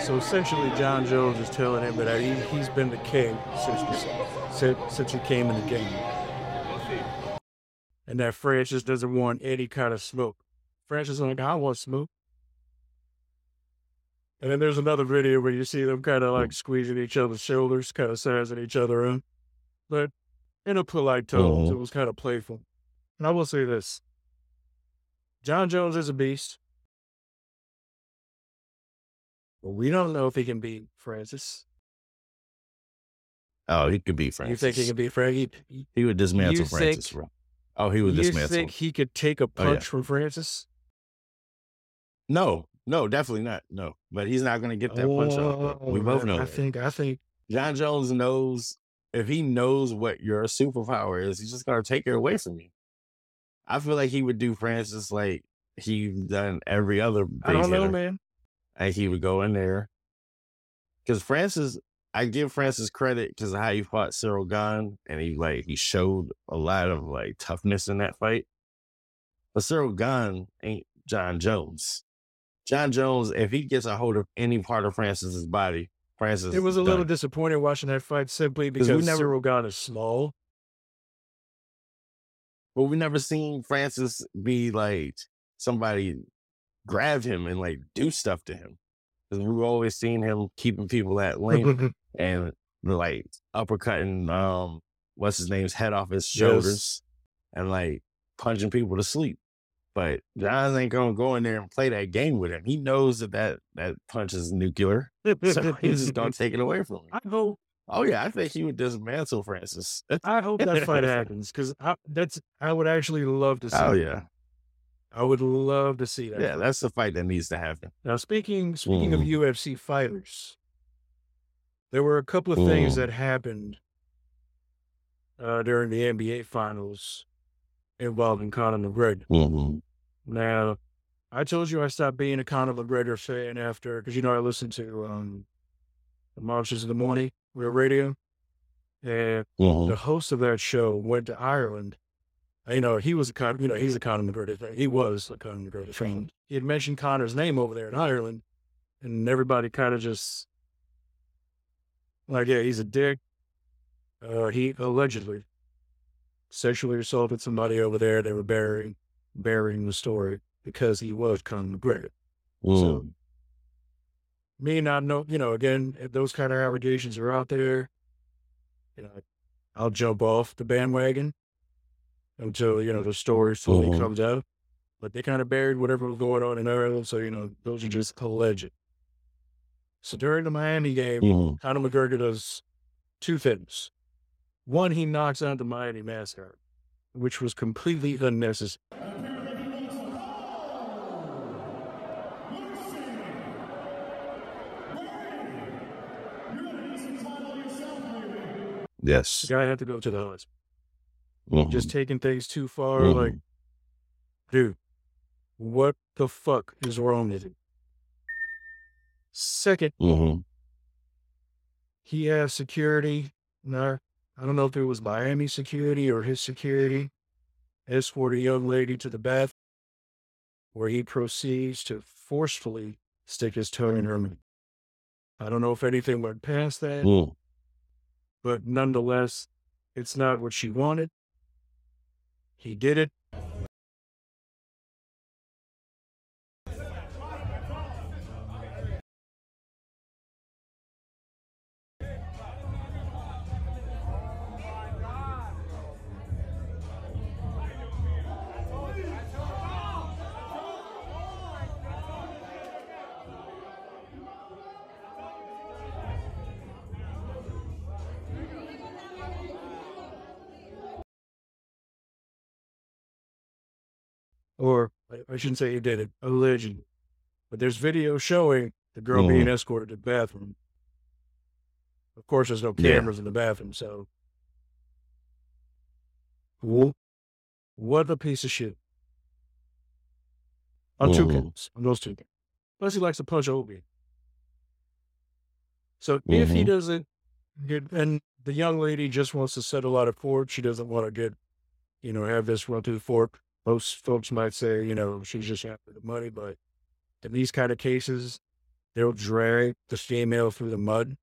So essentially, Jon Jones is telling him that he, he's been the king since, since he came in the game. And that Francis doesn't want any kind of smoke. Francis is like, I want smoke. And then there's another video where you see them kind of like mm. squeezing each other's shoulders, kind of sizing each other up. But in a polite tone, it mm-hmm. was kind of playful. And I will say this Jon Jones is a beast. But we don't know if he can beat Francis. Oh, he could beat Francis. You think he can beat Frankie? He would dismantle you Francis, think- bro. Oh, he would Do You think he could take a Oh, yeah. punch from Francis? No, no, definitely not. No, but he's not going to get that punch off. We Oh, both know. I that. think. I think. Jon Jones knows if he knows what your superpower is, he's just going to take it away from you. I feel like he would do Francis like he done every other. I don't know, hitter. man. Like he would go in there because Francis. I give Francis credit because of how he fought Ciryl Gane and he like he showed a lot of like toughness in that fight. But Ciryl Gane ain't Jon Jones. Jon Jones, if he gets a hold of any part of Francis's body, Francis. It was a is little done. disappointing watching that fight simply because never- Ciryl Gane is small. But we never seen Francis be like somebody grab him and like do stuff to him. Because we've always seen him keeping people at length and like uppercutting um what's his name's head off his Yes. shoulders and like punching people to sleep. But Jon ain't gonna go in there and play that game with him. He knows that that, that punch is nuclear, so he's just gonna take it away from him. I hope. Oh yeah, I think he would dismantle Francis. I hope that fight happens because that's. I would actually love to see. oh that. yeah, I would love to see that. yeah, fight. that's the fight that needs to happen. Now speaking speaking of Mhm. UFC fighters, there were a couple of things Mhm. that happened uh, during the NBA finals involving Conor McGregor. Mm-hmm. Now, I told you I stopped being a Conor McGregor fan after because you know I listened to um, the Monsters of the Morning real radio, and Mm-hmm. the host of that show went to Ireland. You know, he was a Con, you know, he's a Conor McGregor fan. He was a Conor McGregor fan. He had mentioned Conor's name over there in Ireland, and everybody kind of just like, yeah, he's a dick. Uh, he allegedly sexually assaulted somebody over there. They were burying burying the story because he was Conor McGregor. So, me not know, you know, again, if those kind of allegations are out there, you know, I'll jump off the bandwagon until, you know, the story fully Mhm. comes out. But they kind of buried whatever was going on in Ireland. So, you know, those are just alleged. So during the Miami game, Mm-hmm. Conor McGregor does two things. One, he knocks out the Miami mascot, which was completely unnecessary. Yes. The guy had to go to the hospital. Mhm. Just taking things too far. Mhm. Like, dude, what the fuck is wrong with you? Second, Mhm. he has security. No, I don't know if it was Miami security or his security. Escort a young lady to the bath where he proceeds to forcefully stick his tongue in her mouth. I don't know if anything went past that, Mm. but nonetheless, it's not what she wanted. He did it. I- shouldn't say he did it, alleged. But there's video showing the girl being escorted to the bathroom. Of course, there's no Yeah. cameras in the bathroom, so. Wh- What a piece of shit. On two Mhm. counts, on those two counts. Plus, he likes to punch Obi. So if he Mhm. doesn't get, and the young lady just wants to settle out of court, she doesn't want to get, you know, have this run through the fork. Most folks might say, you know, she's just after the money, but in these kind of cases, they'll drag the female through the mud.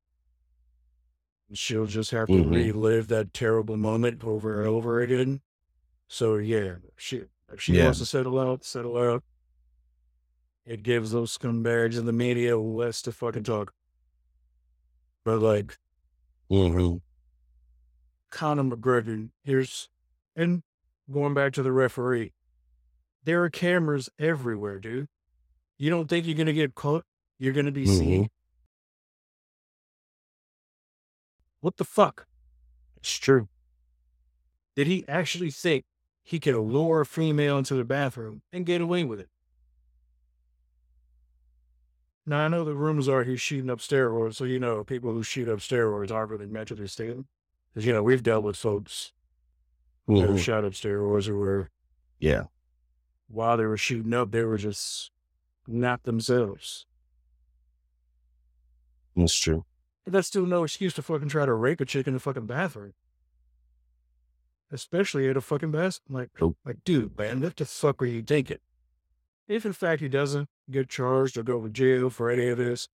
And she'll just have to Mhm. relive that terrible moment over and over again. So yeah, she if she Yeah. wants to settle out, settle out. It gives those scumbags in the media less to fucking talk. But like Mhm. Conor McGregor, here's and going back to the referee, there are cameras everywhere, dude. You don't think you're gonna get caught? You're gonna be seen. Mm-hmm. What the fuck? It's true. Did he actually think he could lure a female into the bathroom and get away with it? Now, I know the rumors are he's shooting up steroids, so you know, people who shoot up steroids aren't really mentally stable. Because, you know, we've dealt with folks that Mhm. have shot up steroids or were, Yeah. while they were shooting up, they were just not themselves. that's true. But that's still no excuse to fucking try to rape a chick in the fucking bathroom. Especially at a fucking bath. Like, Nope. like, dude, man, what the fuck were you thinking? If in fact he doesn't get charged or go to jail for any of this,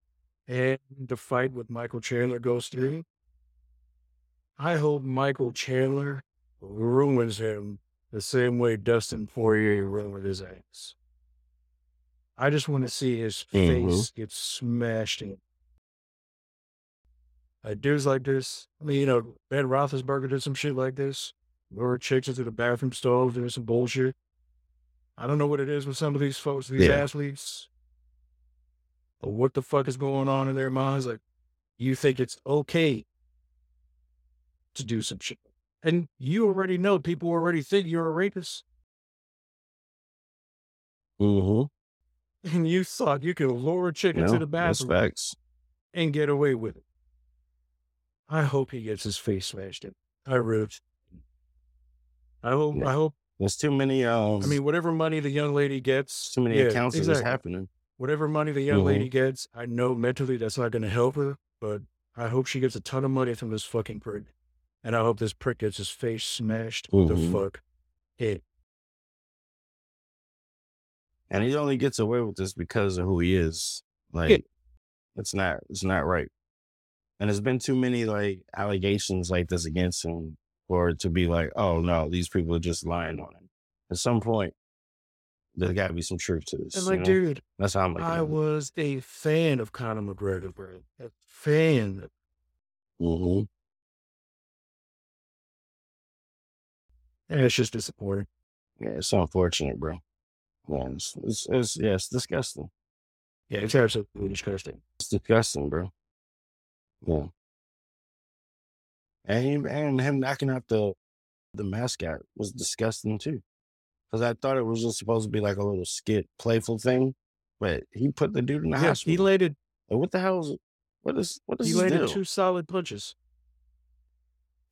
and the fight with Michael Chandler goes through, I hope Michael Chandler ruins him the same way Dustin Poirier ruined his ass. I just want to see his Mhm. face get smashed in. Like dudes like this, I mean, you know, Ben Roethlisberger did some shit like this. Lure chicks into the bathroom stalls doing some bullshit. I don't know what it is with some of these folks, these Yeah. athletes. But what the fuck is going on in their minds? Like, you think it's okay to do some shit. And you already know people already think you're a rapist. Mm-hmm. And you thought you could lure a chicken into No, the bathroom facts. and get away with it. I hope he gets his face smashed in. I really. I hope. Yeah. I hope. There's too many. Um, I mean, whatever money the young lady gets, too many yeah, accounts exactly. happening. Whatever money the young Mhm. lady gets, I know mentally that's not going to help her. But I hope she gets a ton of money from this fucking prick, and I hope this prick gets his face smashed the Mhm. fuck in. and he only gets away with this because of who he is. Like, it's not, it's not right. And there's been too many like allegations like this against him for it to be like, oh no, these people are just lying on him. At some point, there's got to be some truth to this. And you like, know? dude, that's how I'm looking I was a fan of Conor McGregor, bro. A fan. Mhm. It's just disappointing. Yeah, it's unfortunate, bro. Yeah, it's, it's, it's yeah, it's disgusting. Yeah, it's absolutely disgusting. It's disgusting, bro. Yeah. And him, and him knocking out the the mascot was disgusting too. Because I thought it was just supposed to be like a little skit, playful thing, but he put the dude in the Yeah, he hospital. landed Like, what the hell is what is what is he deal? two solid punches.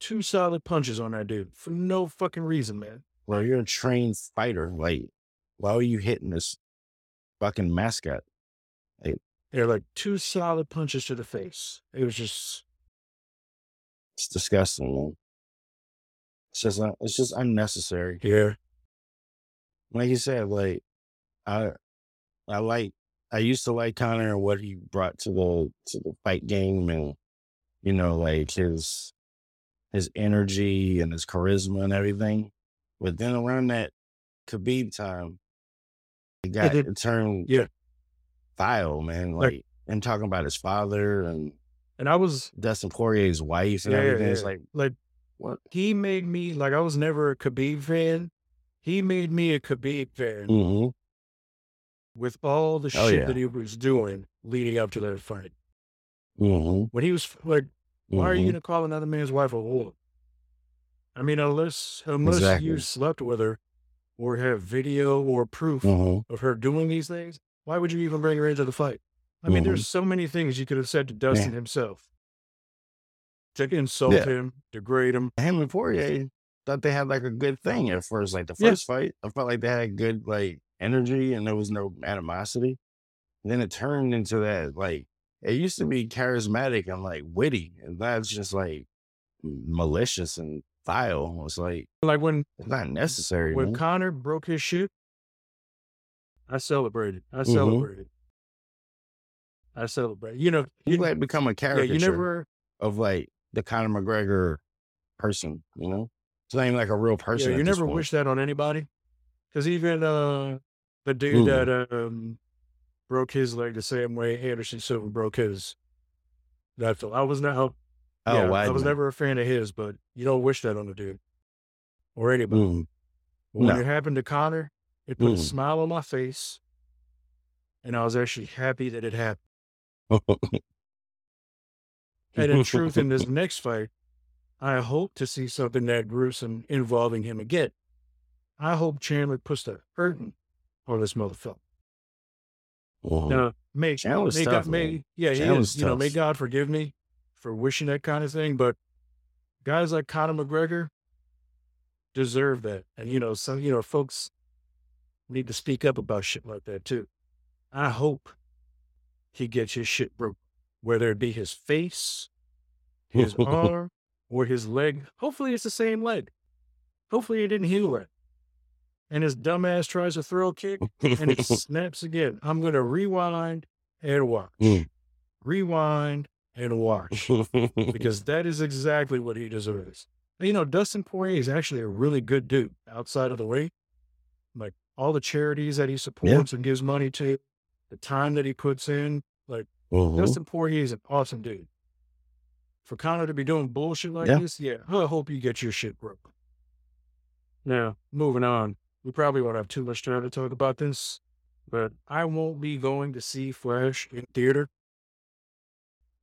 Two solid punches on that dude for no fucking reason, man. Well, you're a trained fighter. Like, why are you hitting this fucking mascot? They're like two solid punches to the face. It was just It's disgusting, man. It's just un- it's just unnecessary. yeah. like you said, like I I like I used to like Conor and what he brought to the to the fight game and you know, like his his energy and his charisma and everything. But then around that Khabib time, he got did- it turned yeah. vile, man. Like- Like him talking about his father and And I was Dustin Poirier's wife and yeah, everything. It's like like what? he made me like I was never a Khabib fan. He made me a Khabib fan hmm with all the Oh, shit yeah. that he was doing leading up to that fight. hmm When he was like, why are you Mhm. gonna call another man's wife a whore? I mean, unless unless Exactly. you slept with her or have video or proof hmm of her doing these things, why would you even bring her into the fight? I mean, Mhm. there's so many things you could have said to Dustin himself to insult Yeah. him, degrade him. him and Poirier thought they had like a good thing at first. Like the Yeah. first fight, I felt like they had good like energy and there was no animosity. then it turned into that like it used to be charismatic and like witty, and that's just like malicious and vile. It's like Like when it's not necessary. when man. Conor broke his shoe, I celebrated. I celebrated. I celebrated. You know, you you, like become a yeah, caricature you never, of like the Conor McGregor person. You know, it's not even like a real person. yeah, you never wish that on anybody. Because even uh, the dude Mm. that um broke his leg the same way Anderson Silva broke his. That I was not. Oh, yeah, I was never a fan of his, but you don't wish that on a dude or anybody. Mm. When No. it happened to Conor, it put a Mm. smile on my face, and I was actually happy that it happened. And in truth, in this next fight, I hope to see something that gruesome involving him again. I hope Chandler puts the curtain on this motherfucker. Mhm. Now, may, may tough, God, may, yeah, he is. You know, may. God forgive me for wishing that kind of thing, but guys like Conor McGregor deserve that. And, you know, some, you know, folks need to speak up about shit like that too. I hope he gets his shit broke, whether it be his face, his arm, or his leg. Hopefully it's the same leg. Hopefully it didn't heal it. And his dumbass tries a throw kick and it snaps again. I'm going to rewind and watch. Mm. Rewind and watch because that is exactly what he deserves. And, You know, Dustin Poirier is actually a really good dude outside of the ring. Like all the charities that he supports and gives money to, the time that he puts in. Like Mhm. Dustin Poirier is an awesome dude. For Conor to be doing bullshit like Yeah. this, yeah, I hope you get your shit broke. Now, moving on. We probably won't have too much time to talk about this, but I won't be going to see Flash in theater.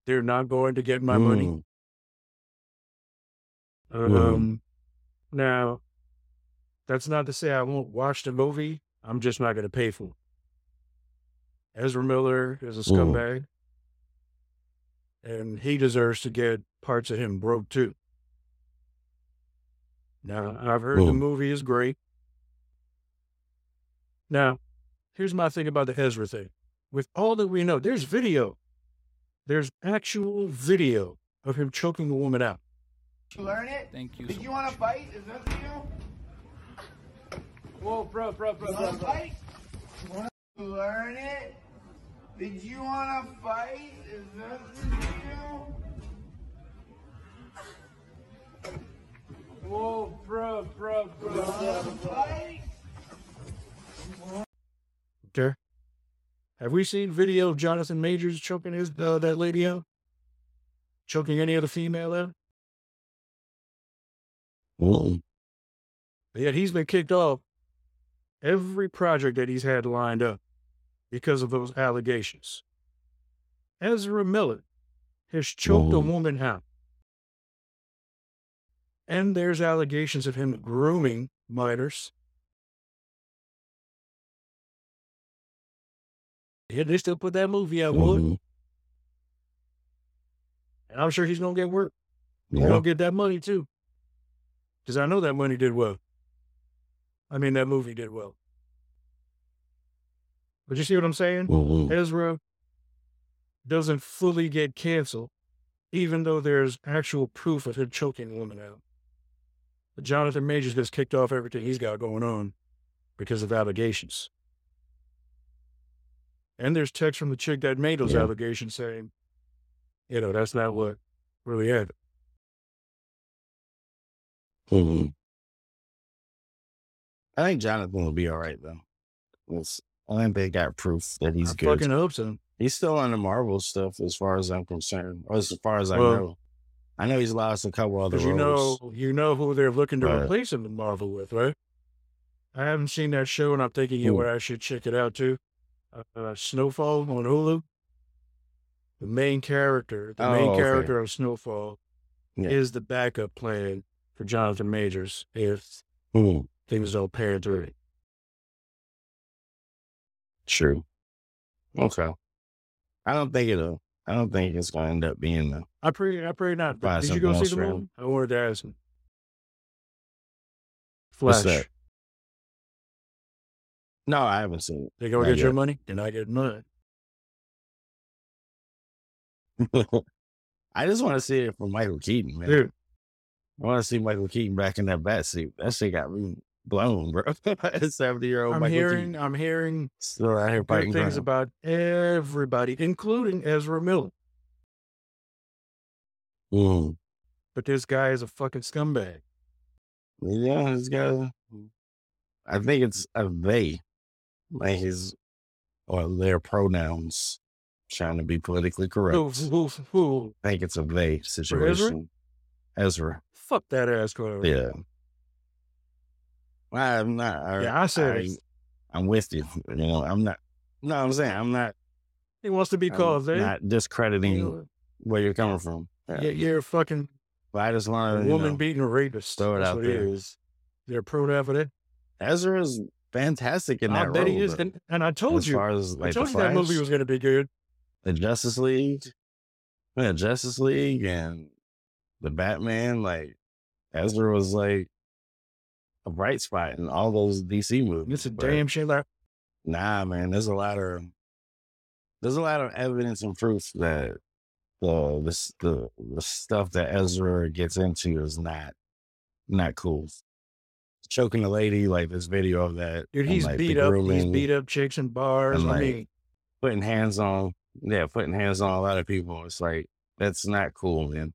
They're not going to get my money. Mm. Um, Mhm. now, that's not to say I won't watch the movie. I'm just not going to pay for it. Ezra Miller is a Mm. scumbag, and he deserves to get parts of him broke too. Now, I've heard the Mm. movie is great. Now, here's my thing about the Ezra thing. With all that we know, there's video. There's actual video of him choking a woman out. learn it? Thank you. Did you want to fight? Is that the deal? Whoa, bro, bro, bro, You want to fight? You learn it? Did you want to fight? Is that the deal? Whoa, bro, bro, You want to fight? Okay. Have we seen video of Jonathan Majors choking his uh, that lady out? Choking any other female out? But yet he's been kicked off every project that he's had lined up because of those allegations. Ezra Miller has choked a Mhm. woman out. And there's allegations of him grooming minors. Yeah, they still put that movie out, boy. Mhm. And I'm sure he's gonna get work. He's Yeah. gonna get that money too. Because I know that money did well. I mean, that movie did well. But you see what I'm saying? Mhm. Ezra doesn't fully get canceled, even though there's actual proof of him choking a woman out. But Jonathan Majors just kicked off everything he's got going on because of allegations. And there's text from the chick that made those Yeah. allegations saying, you know, that's not what really happened. Mhm. I think Jonathan will be all right though. It's, I think they got proof that he's I good. fucking hope so. He's still on the Marvel stuff, as far as I'm concerned, or as far as I Well- know. I know he's lost a couple other you roles. know, you know who they're looking to replace him in Marvel with, right? I haven't seen that show, and I'm thinking, you know Who? I should check it out too. Uh, Snowfall on Hulu. The main character, the Oh, main okay. character of Snowfall, Yeah. is the backup plan for Jonathan Majors if Mhm. things don't pan through. True. Okay. I don't think it'll. I don't think it's going to end up being the. I pray, I pray not. Did you go see the movie? I wanted to ask him. What's Flash. No, I haven't seen it. They go get your yet. money, then I get mine. I just want to see it from Michael Keaton, man. Dude, I want to see Michael Keaton back in that bat suit. That shit got me blown, bro. Seventy year old I'm Michael hearing, Keaton I'm hearing still out here fighting things crime. about everybody, including Ezra Miller. Mm. But this guy is a fucking scumbag. Yeah, he's got. I think it's a they, his or their pronouns. Trying to be politically correct. I think it's a they situation. Ezra. fuck that ass clown. Yeah. Well, I'm not. I, Yeah, I said I, I'm with you. You know, I'm not. No, I'm saying I'm not. He wants to be called they. not discrediting You where you're coming from. know, yeah, you're a fucking But I just want to, woman know, beating a rapist. throw it That's out what there. it is. They're prone out for that. Ezra is fantastic in I that bet role. he is. And, and I told you, as I told you that movie was going to be good. the Justice League, yeah, Justice League, and the Batman. Like Ezra was like a bright spot in all those DC movies. It's a but damn shame. Like, Nah, man, there's a lot of there's a lot of evidence and proof that the the the, the stuff that Ezra gets into is not not cool. Choking a lady, like this video of that. dude, and, he's like, beat up. He's beat up chicks in bars. and, I like, mean, putting hands on yeah, putting hands on a lot of people. It's like that's not cool, man.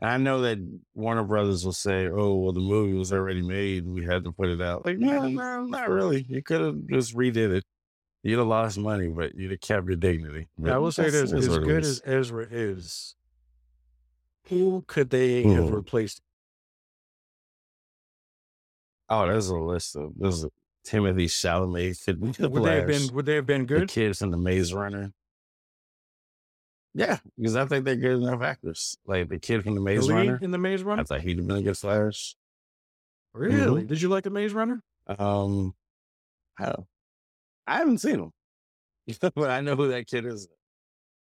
And I know that Warner Brothers will say, "Oh, well, the movie was already made. We had to put it out." Like, no, no, not really. You could have just redid it. You'd have lost money, but you'd have kept your dignity. I will say this: as good as Ezra is, who could they have Mhm. replaced? Oh, there's a list of there's a, Timothy Chalamet the Would they have been? Would they have been good? the kids from the Maze Runner. Yeah, because I think they're good enough actors. Like the kid from the The Maze lead Runner, in the Maze Runner. I thought he'd have been a good Flash. Really? Mm-hmm. Did you like the Maze Runner? Um, hell, I haven't seen him, but I know who that kid is.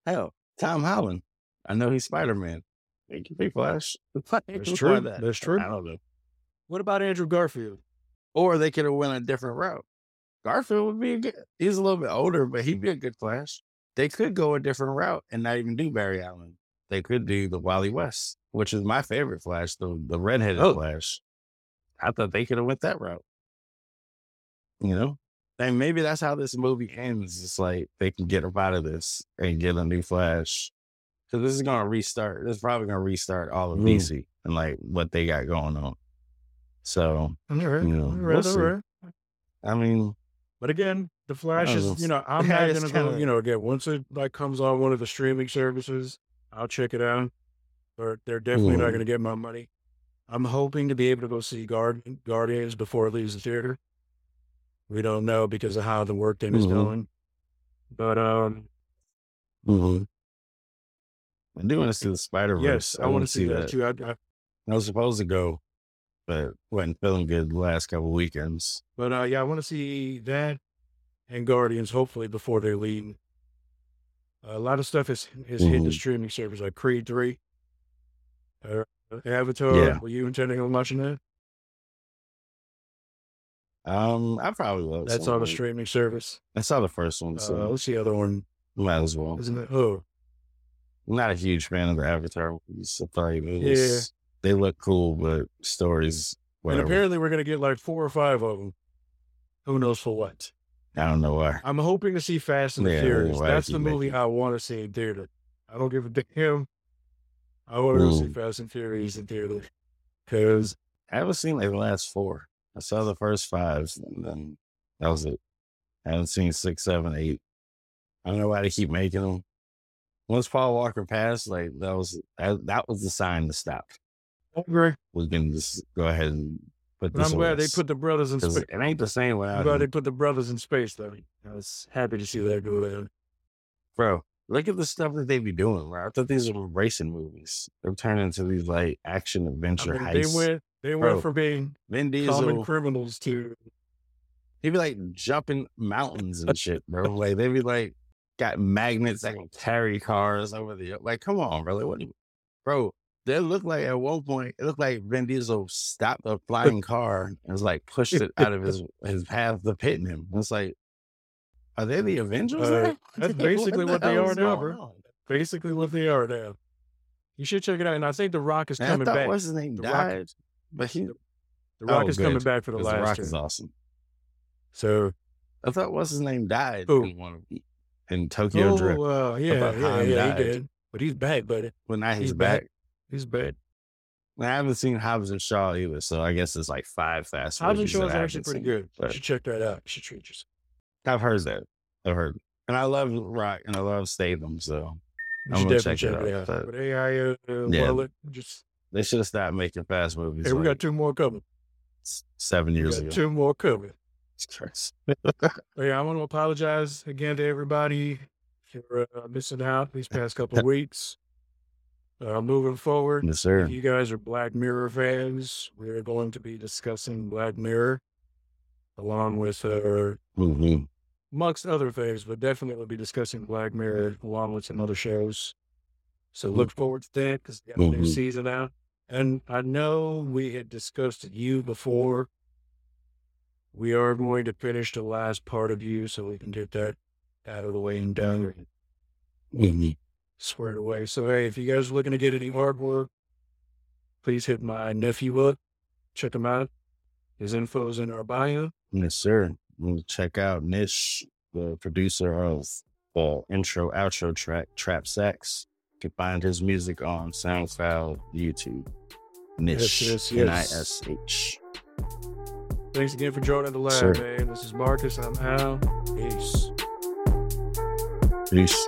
Hell, Tom Holland. I know he's Spider Man. He can be Flash. That's true. that? That's true. I don't know. What about Andrew Garfield? Or they could have went a different route. Garfield would be a good. He's a little bit older, but he'd be a good Flash. They could go a different route and not even do Barry Allen. They could do the Wally West, which is my favorite Flash, the the redheaded Oh. Flash. I thought they could have went that route. You know, and maybe that's how this movie ends. It's like they can get up out of this and get a new Flash. Because this is gonna restart. This is probably gonna restart all of Mm. DC and like what they got going on. So All right. You know, all we'll right. all see. I mean, But again, the Flash is, you know, I'm not gonna, kinda... you know, again, once it like comes on one of the streaming services, I'll check it out. But they're definitely not Mhm. gonna get my money. I'm hoping to be able to go see Guard Guardians before it leaves the theater. We don't know because of how the work day is Mhm. going. But um mm-hmm. I do want to see the Spider Verse. yes, I want to see that too. I, I, I was supposed to go, but wasn't feeling good the last couple weekends. but uh yeah, I want to see that and Guardians hopefully before they leave. a lot of stuff has has hit the Mhm. streaming service like Creed Three, uh, Avatar. Yeah. Were you intending on watching that? Um, I probably will. That's on the streaming service. I saw the first one, Uh, so what's the other one? might as well. Isn't it? Oh, I'm not a huge fan of the Avatar movies. They look cool, but stories, whatever. and apparently we're gonna get like four or five of them. Who knows for what? I don't know why. I'm hoping to see Fast and the Yeah, Furious. That's the movie I want to see in theater. I don't give a damn. I want to see. Fast and Furious in theater because I haven't seen like the last four. I saw the first five, and then that was it. I haven't seen six, seven, eight. I don't know why they keep making them. Once Paul Walker passed, like that was that, that was the sign to stop. I agree. We can just go ahead and put But this. I'm glad on they put the brothers in space. it ain't the same way. I'm glad him. they put the brothers in space though. I was happy to see that go there. bro. Look at the stuff that they be doing, bro. I thought these were racing movies. They're turning into these like action I adventure mean, they heists. went they Bro, went from being Vin common Diesel, criminals to he be like jumping mountains and shit, bro. Like they'd be like got magnets that can carry cars over the like. Come on, bro. Like, what, do you- bro? They looked like at one point it looked like Vin Diesel stopped a flying car and was like pushed it out of his his path of hitting him. It's like, are they the Avengers? Uh, that's basically what the they are now, bro. basically what they are now. You should check it out. And I think The Rock is And coming thought back. what's his name The Rock- died, but he The Rock Oh, is coming back for the last the Rock is awesome. So I thought what's his name died Who? in one of in Tokyo oh, Drift. uh, yeah, yeah, yeah, died. he did. But he's back, buddy. Well, now he's, he's back. back. He's bad. I haven't seen Hobbs and Shaw either, so I guess it's like five fast. Hobbs and Shaw is actually pretty good. You should check that out. You should treat yourself. I've heard that. I've heard, and I love Rock and I love Statham, so You I'm gonna check it check it out, out. but- But AI, uh, Yeah. well, just they should have stopped making fast movies. hey, we like got two more coming. seven We years got ago. two more coming. Yeah, I want to apologize again to everybody for uh, missing out these past couple of weeks. Uh, moving forward, Yes, sir. if you guys are Black Mirror fans, we're going to be discussing Black Mirror along with, uh, hmm amongst other things, but definitely we'll be discussing Black Mirror along with some other shows. So look forward to that because we got a new Mhm. season out. And I know we had discussed you before. We are going to finish the last part of you so we can get that out of the way and done hmm squared away. So hey, if you guys are looking to get any artwork, please hit my nephew up. Check him out. His info is in our bio. Yes, sir. Check out Nish, the producer of the intro outro track Trap Sax. You can find his music on SoundCloud, YouTube. Nish, yes, yes. N-I-S-H. Thanks again for joining the lab, Sir. man. This is Marcus. I'm Al. Peace. Peace.